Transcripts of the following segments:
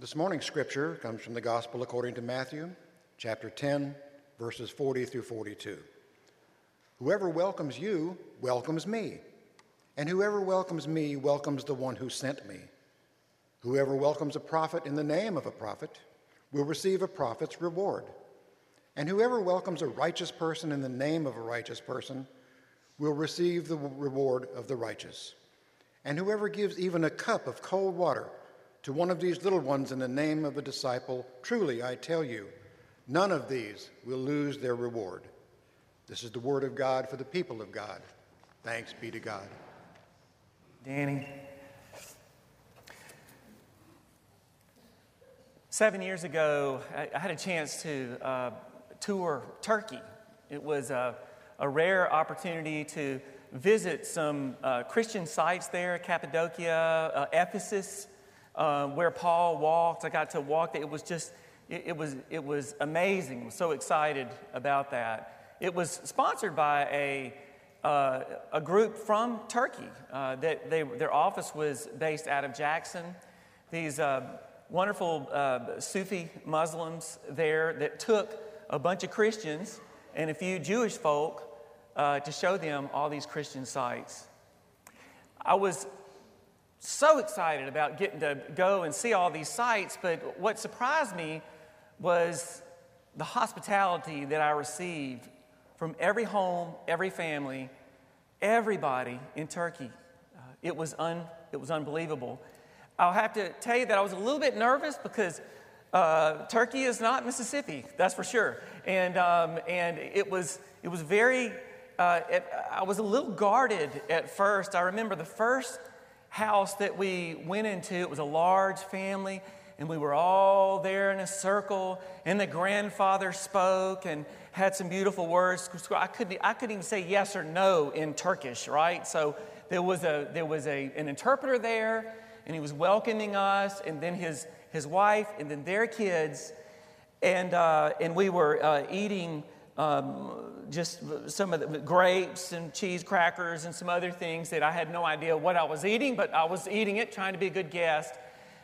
This morning's scripture comes from the Gospel according to Matthew, chapter 10, verses 40 through 42. Whoever welcomes you welcomes me, and whoever welcomes me welcomes the one who sent me. Whoever welcomes a prophet in the name of a prophet will receive a prophet's reward. And whoever welcomes a righteous person in the name of a righteous person will receive the reward of the righteous. And whoever gives even a cup of cold water to one of these little ones in the name of a disciple, truly I tell you, none of these will lose their reward. This is the word of God for the people of God. Thanks be to God. Danny. Seven years ago, I had a chance to uh, tour Turkey. It was a, a, rare opportunity to visit some uh, Christian sites there Cappadocia, uh, Ephesus, uh, where Paul walked. I got to walk. It was just, it, it, was, it was amazing. I was so excited about that. It was sponsored by a, uh, a group from Turkey. Uh, that they, their office was based out of Jackson. These uh, wonderful uh, Sufi Muslims there that took a bunch of Christians and a few Jewish folk uh, to show them all these Christian sites. I was so excited about getting to go and see all these sites, but what surprised me was the hospitality that I received from every home, every family, everybody in Turkey. Uh, it, was un, it was unbelievable. I'll have to tell you that I was a little bit nervous because uh, Turkey is not Mississippi, that's for sure. And, um, and it, was, it was very, uh, it, I was a little guarded at first. I remember the first house that we went into. It was a large family, and we were all there in a circle. And the grandfather spoke and had some beautiful words. I couldn't, I couldn't even say yes or no in Turkish, right? So there was, a, there was a, an interpreter there, and he was welcoming us, and then his, his wife, and then their kids. And, uh, and we were uh, eating um, just some of the grapes and cheese crackers and some other things that I had no idea what I was eating, but I was eating it, trying to be a good guest.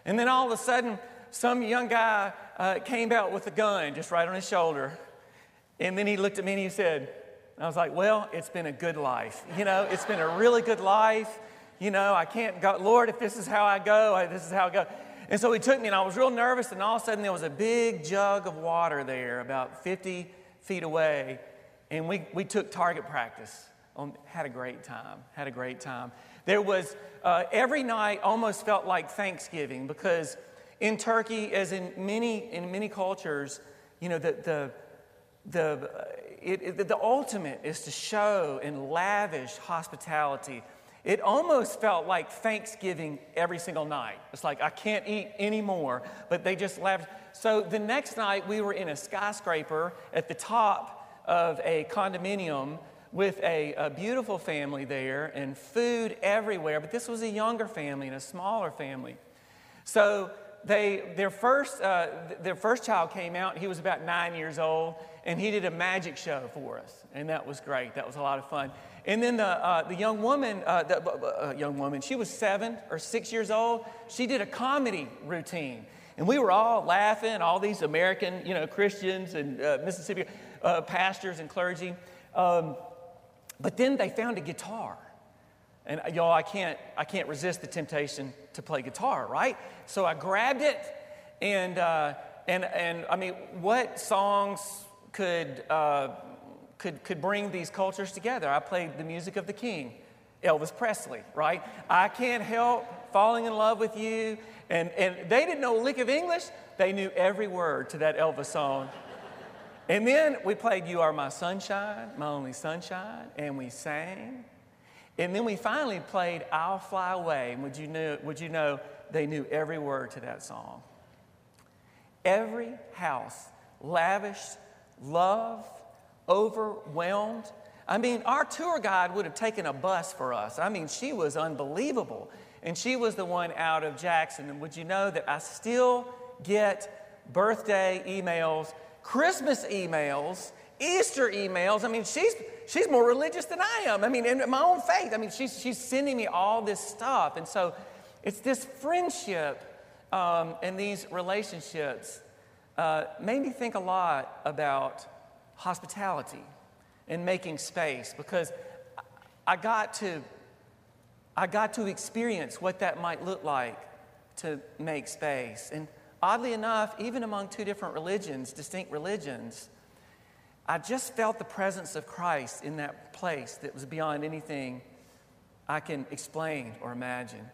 And then all of a sudden, some young guy uh, came out with a gun just right on his shoulder. And then he looked at me and he said, I was like, well, it's been a good life. You know, it's been a really good life. You know, I can't go, Lord, if this is how I go, I, this is how I go. And so he took me, and I was real nervous, and all of a sudden there was a big jug of water there, about 50 feet away, and we, we took target practice. On, had a great time, had a great time. There was, uh, every night almost felt like Thanksgiving because in Turkey, as in many, in many cultures, you know, the, the, the, it, it, the ultimate is to show and lavish hospitality. It almost felt like Thanksgiving every single night. It's like, I can't eat anymore, but they just laughed. So the next night, we were in a skyscraper at the top of a condominium with a, a, beautiful family there and food everywhere. But this was a younger family and a smaller family. So they, their, first, uh, their first child came out. He was about nine years old, and he did a magic show for us. And that was great. That was a lot of fun. And then the, uh, the young woman, uh, the uh, young woman, she was seven or six years old. She did a comedy routine. And we were all laughing, all these American, you know, Christians and uh, Mississippi uh, pastors and clergy. Um, but then they found a guitar. And uh, y'all, I can't, I can't resist the temptation to play guitar, right? So I grabbed it, and, uh, and, and I mean, what songs could, uh, could, could bring these cultures together? I played the music of the king, Elvis Presley, right? I can't help falling in love with you. And, and they didn't know a lick of English, they knew every word to that Elvis song. And then we played You Are My Sunshine, My Only Sunshine, and we sang. And then we finally played I'll Fly Away. And would you know, would you know they knew every word to that song? Every house lavished love, overwhelmed. I mean, our tour guide would have taken a bus for us. I mean, she was unbelievable. And she was the one out of Jackson. And would you know that I still get birthday emails, Christmas emails, Easter emails? I mean, she's, she's more religious than I am. I mean, in my own faith. I mean, she's, she's sending me all this stuff. And so it's this friendship um, and these relationships uh, made me think a lot about hospitality and making space because I got to I got to experience what that might look like to make space. And oddly enough, even among two different religions, distinct religions, I just felt the presence of Christ in that place that was beyond anything I can explain or imagine.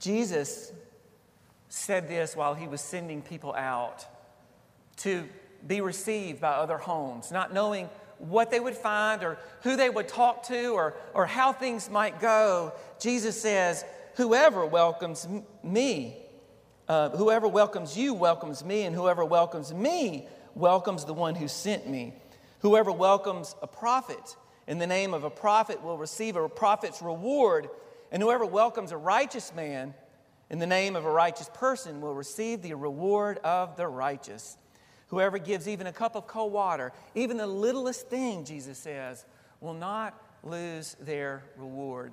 Jesus said this while he was sending people out to be received by other homes, not knowing what they would find or who they would talk to or, or how things might go. Jesus says, Whoever welcomes me, uh, whoever welcomes you welcomes me, and whoever welcomes me welcomes the one who sent me. Whoever welcomes a prophet in the name of a prophet will receive a prophet's reward, and whoever welcomes a righteous man in the name of a righteous person will receive the reward of the righteous. Whoever gives even a cup of cold water, even the littlest thing, Jesus says, will not lose their reward.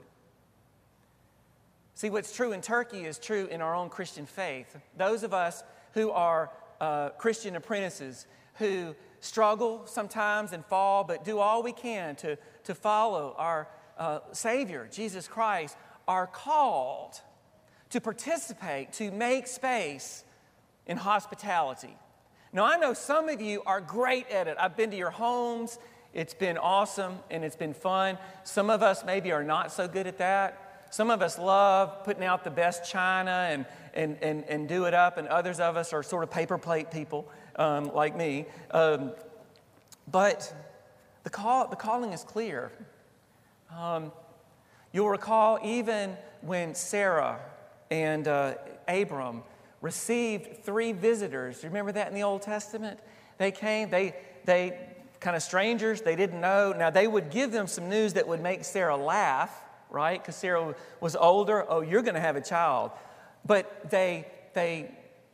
See, what's true in Turkey is true in our own Christian faith. Those of us who are uh, Christian apprentices who struggle sometimes and fall, but do all we can to, to follow our uh, Savior, Jesus Christ, are called to participate, to make space in hospitality. Now, I know some of you are great at it. I've been to your homes, it's been awesome and it's been fun. Some of us maybe are not so good at that. Some of us love putting out the best china and, and, and, and do it up, and others of us are sort of paper plate people um, like me. Um, but the, call, the calling is clear. Um, you'll recall even when Sarah and uh, Abram received three visitors. You remember that in the Old Testament? They came, they, they kind of strangers, they didn't know. Now, they would give them some news that would make Sarah laugh, right? Because Sarah was older. Oh, you're going to have a child. But they, they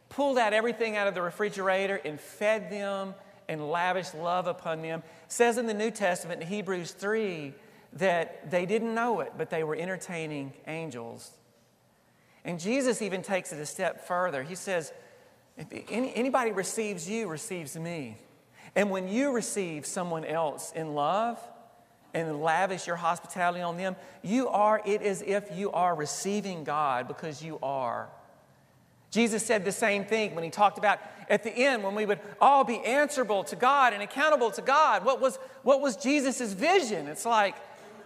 pulled out everything out of the refrigerator and fed them and lavished love upon them. It says in the New Testament in Hebrews 3 that they didn't know it, but they were entertaining angels. And Jesus even takes it a step further. He says, if any, anybody receives you, receives me. And when you receive someone else in love and lavish your hospitality on them, you are, it is if you are receiving God because you are. Jesus said the same thing when he talked about at the end when we would all be answerable to God and accountable to God. What was, what was Jesus' vision? It's like,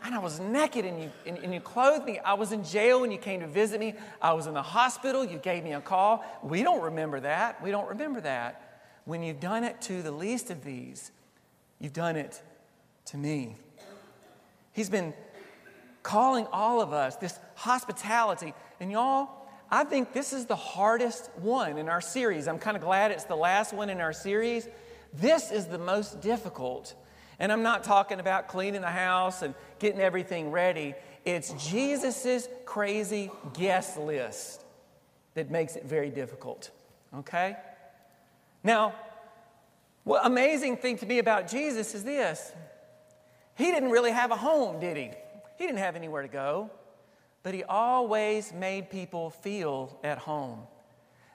and I was naked and you, and, and, you clothed me. I was in jail and you came to visit me. I was in the hospital. You gave me a call. We don't remember that. We don't remember that. When you've done it to the least of these, you've done it to me. He's been calling all of us this hospitality. And y'all, I think this is the hardest one in our series. I'm kind of glad it's the last one in our series. This is the most difficult and I'm not talking about cleaning the house and getting everything ready. It's Jesus's crazy guest list that makes it very difficult. Okay? Now, what amazing thing to me about Jesus is this. He didn't really have a home, did he? He didn't have anywhere to go, but he always made people feel at home.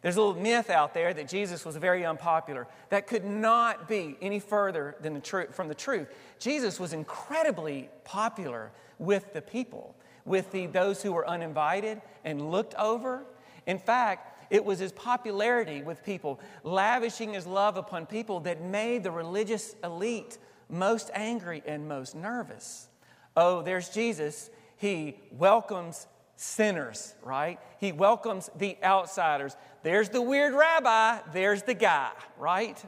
There's a little myth out there that Jesus was very unpopular. That could not be any further than the truth, from the truth. Jesus was incredibly popular with the people, with the, those who were uninvited and looked over. In fact, it was his popularity with people, lavishing his love upon people, that made the religious elite most angry and most nervous. Oh, there's Jesus. He welcomes sinners, right? He welcomes the outsiders. There's the weird rabbi, there's the guy, right?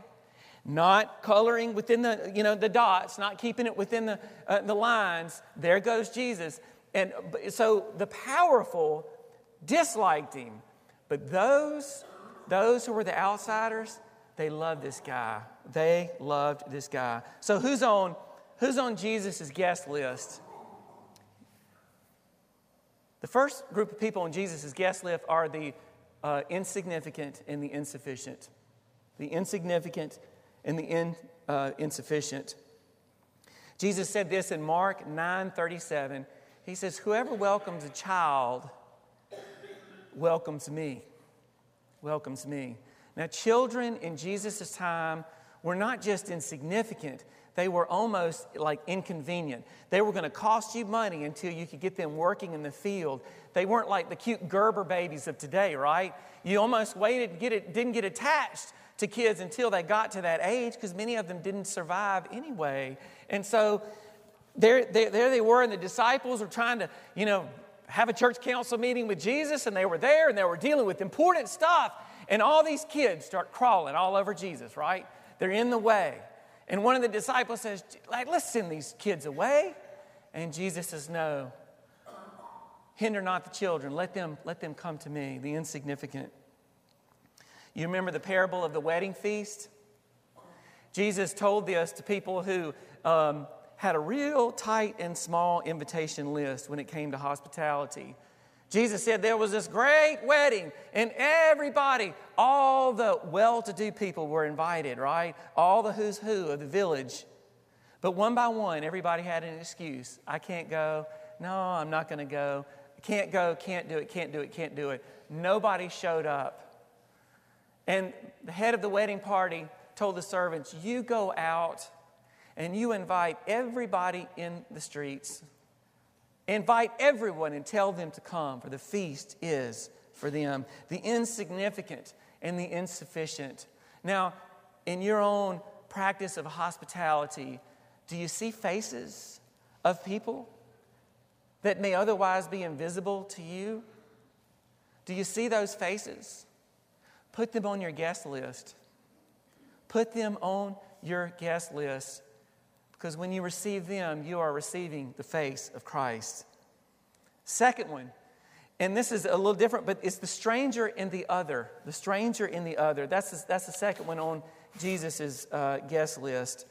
Not coloring within the, you know, the dots, not keeping it within the, uh, the lines. There goes Jesus. And so the powerful disliked him. But those, those who were the outsiders, they loved this guy. They loved this guy. So who's on, who's on Jesus' guest list? The first group of people on Jesus' guest list are the uh, insignificant and the insufficient. The insignificant and the in, uh, insufficient. Jesus said this in Mark 9 37. He says, Whoever welcomes a child welcomes me. Welcomes me. Now, children in Jesus' time were not just insignificant, they were almost like inconvenient. They were going to cost you money until you could get them working in the field. They weren't like the cute Gerber babies of today, right? You almost waited, get it, didn't get attached to kids until they got to that age because many of them didn't survive anyway. And so there, there, there they were, and the disciples were trying to, you know, have a church council meeting with Jesus, and they were there and they were dealing with important stuff. And all these kids start crawling all over Jesus, right? They're in the way. And one of the disciples says, like, let's send these kids away. And Jesus says, no. Hinder not the children. Let them, let them come to me, the insignificant. You remember the parable of the wedding feast? Jesus told this to people who um, had a real tight and small invitation list when it came to hospitality. Jesus said there was this great wedding, and everybody, all the well to do people were invited, right? All the who's who of the village. But one by one, everybody had an excuse. I can't go. No, I'm not going to go. Can't go, can't do it, can't do it, can't do it. Nobody showed up. And the head of the wedding party told the servants, You go out and you invite everybody in the streets Invite everyone and tell them to come, for the feast is for them, the insignificant and the insufficient. Now, in your own practice of hospitality, do you see faces of people that may otherwise be invisible to you? Do you see those faces? Put them on your guest list. Put them on your guest list because when you receive them, you are receiving the face of Christ. Second one, and this is a little different, but it's the stranger in the other. The stranger in the other. That's the, that's the second one on Jesus' uh, guest list.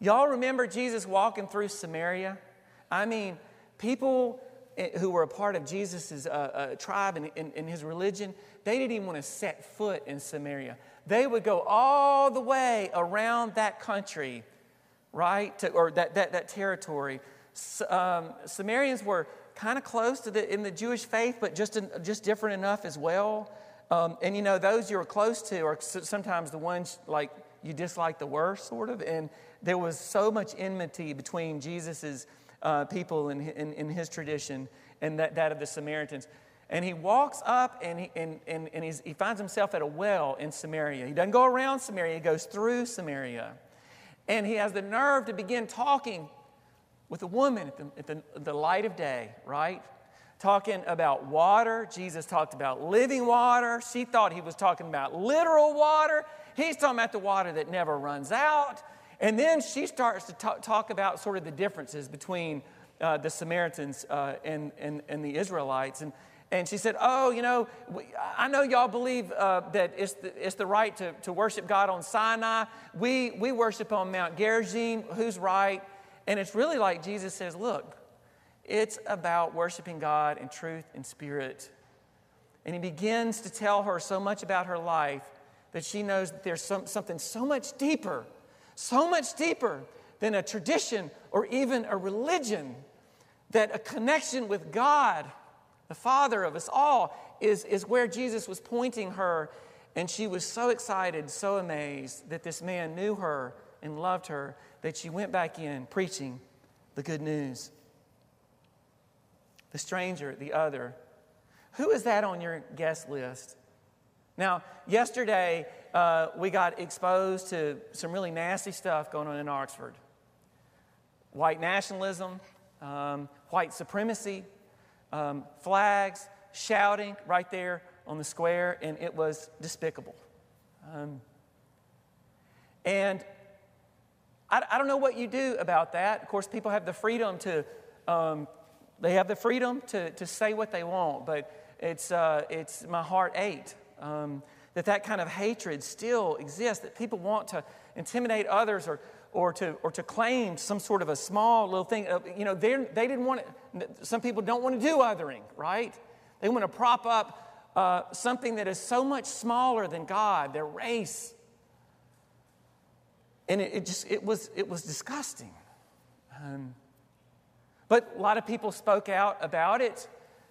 Y'all remember Jesus walking through Samaria? I mean, people eh, who were a part of Jesus' uh, uh, tribe and, and, and his religion, they didn't even want to set foot in Samaria. They would go all the way around that country right? To, or that, that, that territory. Um, Samaritans were kind of close to the, in the Jewish faith, but just, in, just different enough as well. Um, and you know, those you're close to are sometimes the ones like you dislike the worst, sort of. And there was so much enmity between Jesus's uh, people and in, in, in, his tradition and that, that of the Samaritans. And he walks up and, he, and, and, and he finds himself at a well in Samaria. He doesn't go around Samaria, he goes through Samaria. And he has the nerve to begin talking with a woman at the, at the, the light of day, right? Talking about water. Jesus talked about living water. She thought he was talking about literal water. He's talking about the water that never runs out. And then she starts to talk, talk about sort of the differences between uh, the Samaritans uh, and, and, and the Israelites. And, and she said, Oh, you know, I know y'all believe uh, that it's the, it's the right to, to worship God on Sinai. We, we worship on Mount Gerizim. Who's right? And it's really like Jesus says, Look, it's about worshiping God in truth and spirit. And he begins to tell her so much about her life that she knows that there's some, something so much deeper, so much deeper than a tradition or even a religion, that a connection with God the Father of us all, is, is where Jesus was pointing her. And she was so excited, so amazed that this man knew her and loved her that she went back in preaching the good news. The stranger, the other. Who is that on your guest list? Now, yesterday uh, we got exposed to some really nasty stuff going on in Oxford white nationalism, um, white supremacy, um, flags, shouting right there on the square, and it was despicable. Um, and I, I, don't know what you do about that. Of course, people have the freedom to, um, they have the freedom to, to say what they want, but it's, uh, it's my heart ached um, that that kind of hatred still exists, that people want to intimidate others or or to, or to claim some sort of a small little thing. You know, they didn't want to, some people don't want to do othering, right? They want to prop up uh, something that is so much smaller than God, their race. And it, it just, it was, it was disgusting. Um, but a lot of people spoke out about it.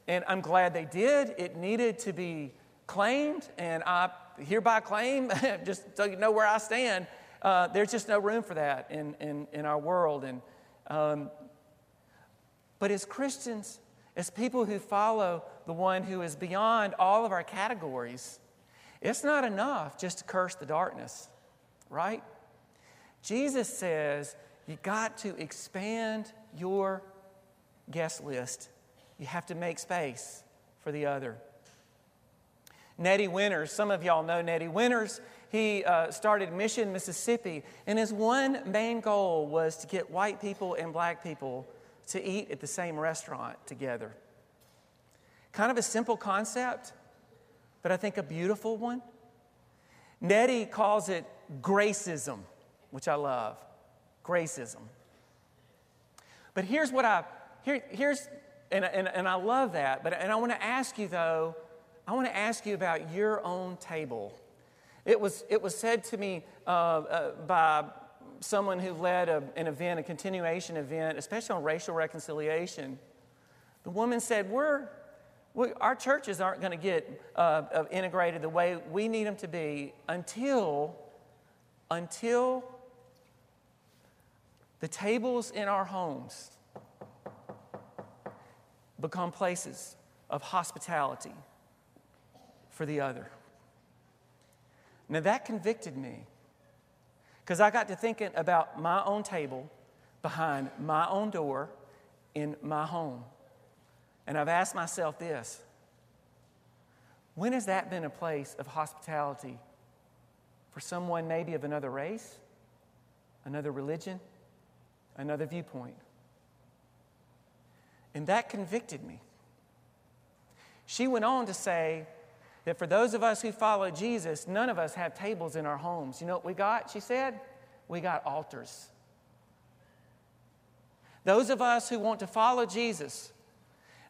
And I'm glad they did. It needed to be claimed, and I hereby claim, just so you know where I stand, uh, there's just no room for that in, in, in our world. And, um, but as Christians, as people who follow the one who is beyond all of our categories, it's not enough just to curse the darkness, right? Jesus says you got to expand your guest list. You have to make space for the other. Neddie Winters, some of y'all know Neddie Winters. He uh, started Mission Mississippi, and his one main goal was to get white people and black people to eat at the same restaurant together. Kind of a simple concept, but I think a beautiful one. Neddie calls it gracism, which I love. Gracism. But here's what I, here, here's, and, and, and I love that, but and I want to ask you though, I want to ask you about your own table. It was, it was said to me uh, uh, by someone who led a, an event, a continuation event, especially on racial reconciliation. The woman said, We're, we, our churches aren't going to get uh, uh, integrated the way we need them to be until, until the tables in our homes become places of hospitality for the other. Now that convicted me because I got to thinking about my own table behind my own door in my home. And I've asked myself this when has that been a place of hospitality for someone maybe of another race, another religion, another viewpoint? And that convicted me. She went on to say, that for those of us who follow Jesus, none of us have tables in our homes. You know what we got? She said, We got altars. Those of us who want to follow Jesus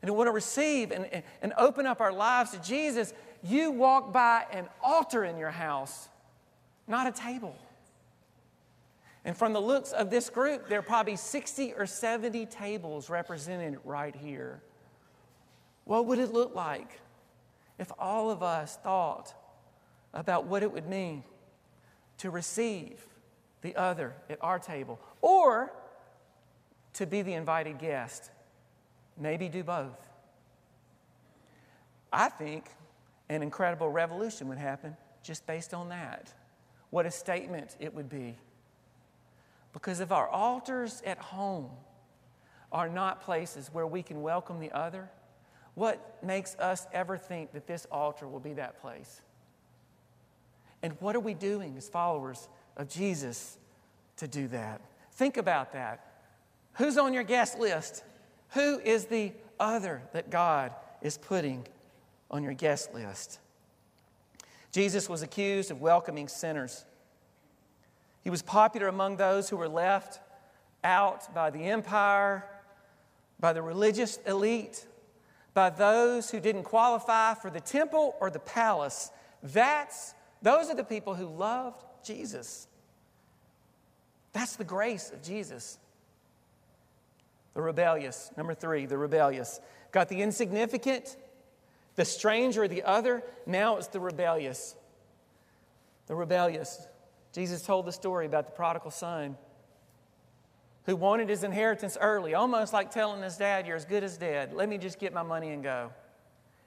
and who want to receive and, and, open up our lives to Jesus, you walk by an altar in your house, not a table. And from the looks of this group, there are probably 60 or 70 tables represented right here. What would it look like if all of us thought about what it would mean to receive the other at our table or to be the invited guest. Maybe do both. I think an incredible revolution would happen just based on that. What a statement it would be. Because if our altars at home are not places where we can welcome the other, what makes us ever think that this altar will be that place? And what are we doing as followers of Jesus to do that? Think about that. Who's on your guest list? Who is the other that God is putting on your guest list? Jesus was accused of welcoming sinners. He was popular among those who were left out by the empire, by the religious elite, by those who didn't qualify for the temple or the palace. That's, those are the people who loved Jesus. That's the grace of Jesus. The rebellious, number three, the rebellious. Got the insignificant, the stranger, the other. Now it's the rebellious. The rebellious. Jesus told the story about the prodigal son who wanted his inheritance early, almost like telling his dad, You're as good as dead. Let me just get my money and go.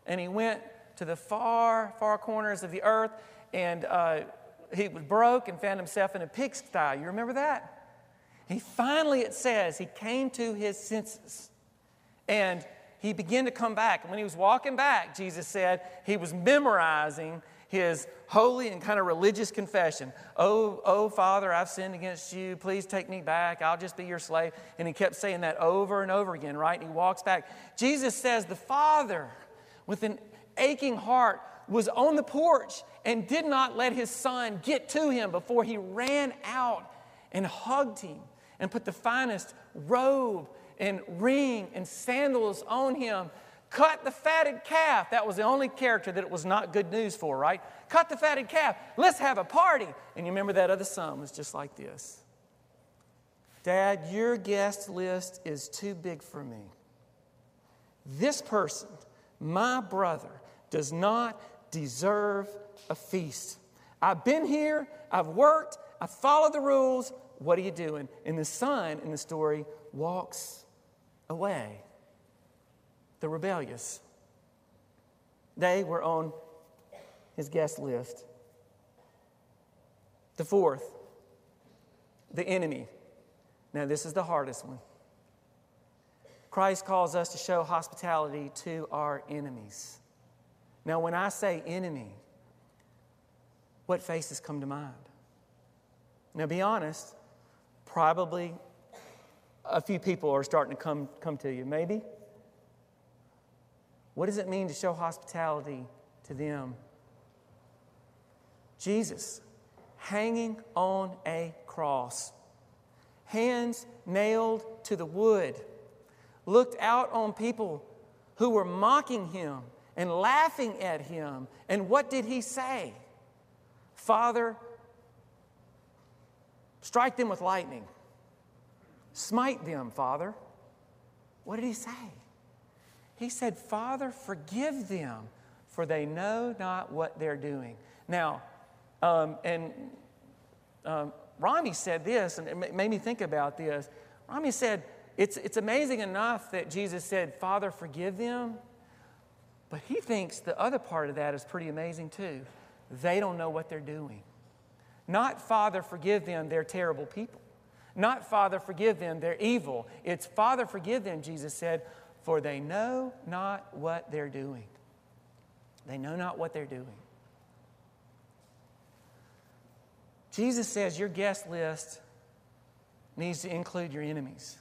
And he went to the far, far corners of the earth and uh, he was broke and found himself in a pigsty. You remember that? He finally, it says, he came to his senses and he began to come back. And when he was walking back, Jesus said he was memorizing his holy and kind of religious confession. Oh, oh, Father, I've sinned against you. Please take me back. I'll just be your slave. And he kept saying that over and over again, right? And he walks back. Jesus says the Father, with an aching heart, was on the porch and did not let his son get to him before he ran out and hugged him and put the finest robe and ring and sandals on him Cut the fatted calf. That was the only character that it was not good news for, right? Cut the fatted calf. Let's have a party. And you remember that other son was just like this Dad, your guest list is too big for me. This person My brother does not deserve a feast. I've been here, I've worked, I've followed the rules. What are you doing? And the son in the story walks away. The rebellious. They were on his guest list. The fourth, the enemy. Now, this is the hardest one. Christ calls us to show hospitality to our enemies. Now, when I say enemy, what faces come to mind? Now, be honest, probably a few people are starting to come, come to you. Maybe. What does it mean to show hospitality to them? Jesus hanging on a cross, hands nailed to the wood, looked out on people who were mocking him and laughing at him. And what did he say? Father, strike them with lightning. Smite them, Father. What did he say? He said, Father, forgive them, for they know not what they're doing. Now, um, and um, Rami said this, and it made me think about this. Rami said, it's, it's amazing enough that Jesus said, Father, forgive them. But he thinks the other part of that is pretty amazing too. They don't know what they're doing. Not, Father, forgive them, they're terrible people. Not, Father, forgive them, they're evil. It's, Father, forgive them, Jesus said, for they know not what they're doing. They know not what they're doing. Jesus says your guest list needs to include your enemies.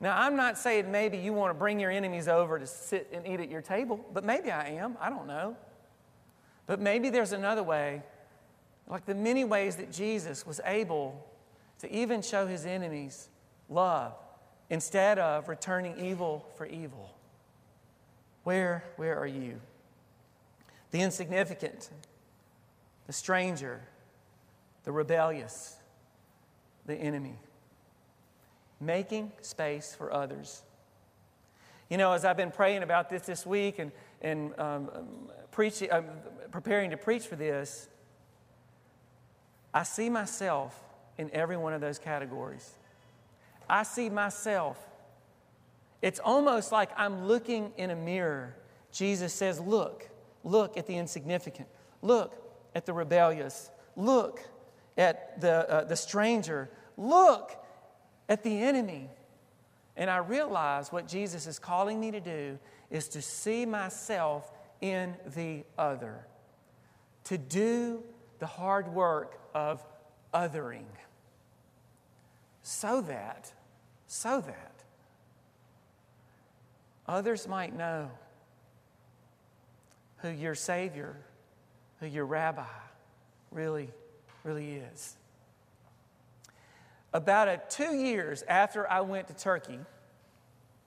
Now, I'm not saying maybe you want to bring your enemies over to sit and eat at your table, but maybe I am. I don't know. But maybe there's another way, like the many ways that Jesus was able to even show his enemies love instead of returning evil for evil. Where, where are you? The insignificant, the stranger, the rebellious, the enemy. Making space for others. You know, as I've been praying about this this week and, and um, preaching, um, preparing to preach for this, I see myself in every one of those categories. I see myself. It's almost like I'm looking in a mirror. Jesus says, Look, look at the insignificant, look at the rebellious, look at the, uh, the stranger, look at the enemy. And I realize what Jesus is calling me to do is to see myself in the other, to do the hard work of othering, so that, so that others might know who your Savior, who your Rabbi really really is. About a, two years after I went to Turkey,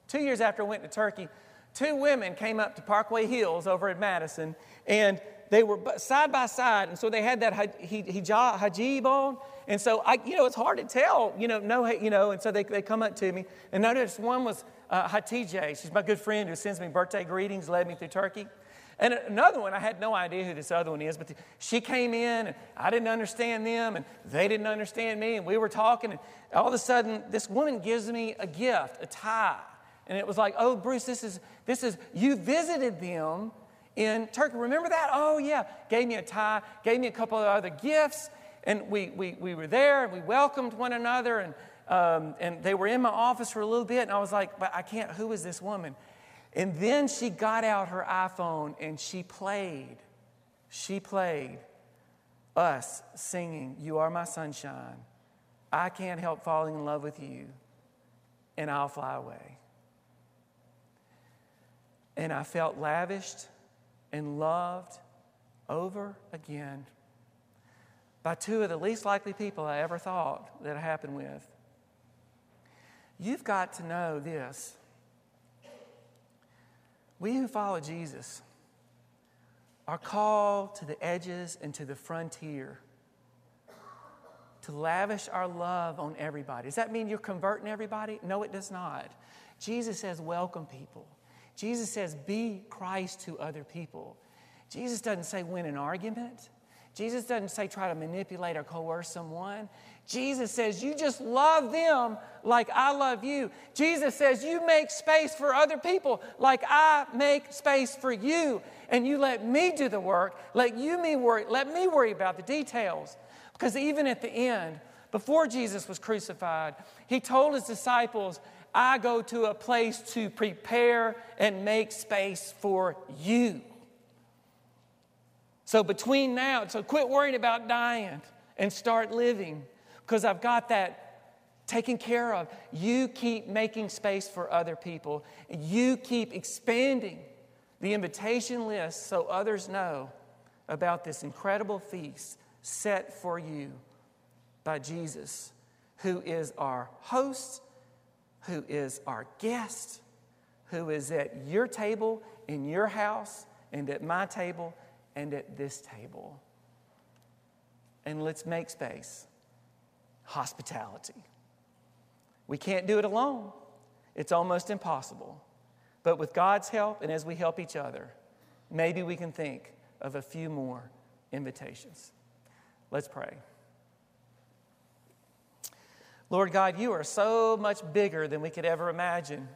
two years after I went to Turkey, two women came up to Parkway Hills over at Madison, and they were side by side, and so they had that hijab, hijab on, and so I, you know, it's hard to tell, you know, no, you know, and so they, they come up to me, and notice one was uh, Hatice. She's my good friend who sends me birthday greetings, led me through Turkey. And another one, I had no idea who this other one is, but she came in and I didn't understand them and they didn't understand me. And we were talking, and all of a sudden, this woman gives me a gift, a tie. And it was like, oh, Bruce, this is, this is, you visited them in Turkey. Remember that? Oh, yeah. Gave me a tie, gave me a couple of other gifts. And we, we, we were there and we welcomed one another. And, um, and they were in my office for a little bit. And I was like, but I can't, who is this woman? And then she got out her iPhone and she played. She played us singing, You Are My Sunshine. I can't help falling in love with you, and I'll fly away. And I felt lavished and loved over again by two of the least likely people I ever thought that it happened with. You've got to know this we who follow Jesus are called to the edges and to the frontier to lavish our love on everybody. Does that mean you're converting everybody? No, it does not. Jesus says, welcome people. Jesus says, be Christ to other people. Jesus doesn't say win an argument. Jesus doesn't say try to manipulate or coerce someone. Jesus says you just love them like I love you. Jesus says you make space for other people like I make space for you. And you let me do the work. Let you me worry. Let me worry about the details. Because even at the end, before Jesus was crucified, he told his disciples, I go to a place to prepare and make space for you. So between now, so quit worrying about dying and start living because I've got that taken care of. You keep making space for other people. You keep expanding the invitation list so others know about this incredible feast set for you by Jesus, who is our host, who is our guest, who is at your table in your house and at my table and at this table. And let's make space. Hospitality. We can't do it alone, it's almost impossible. But with God's help and as we help each other, maybe we can think of a few more invitations. Let's pray. Lord God, you are so much bigger than we could ever imagine.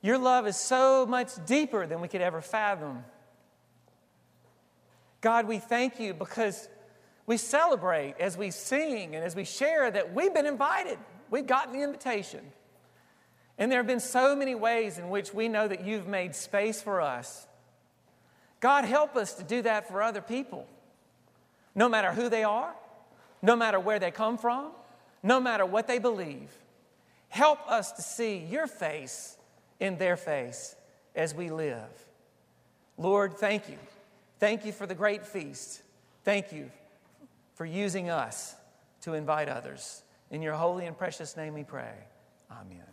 Your love is so much deeper than we could ever fathom. God, we thank you because we celebrate as we sing and as we share that we've been invited. We've gotten the invitation. And there have been so many ways in which we know that you've made space for us. God, help us to do that for other people, no matter who they are, no matter where they come from, no matter what they believe. Help us to see your face in their face as we live. Lord, thank you. Thank you for the great feast. Thank you for using us to invite others. In your holy and precious name we pray. Amen.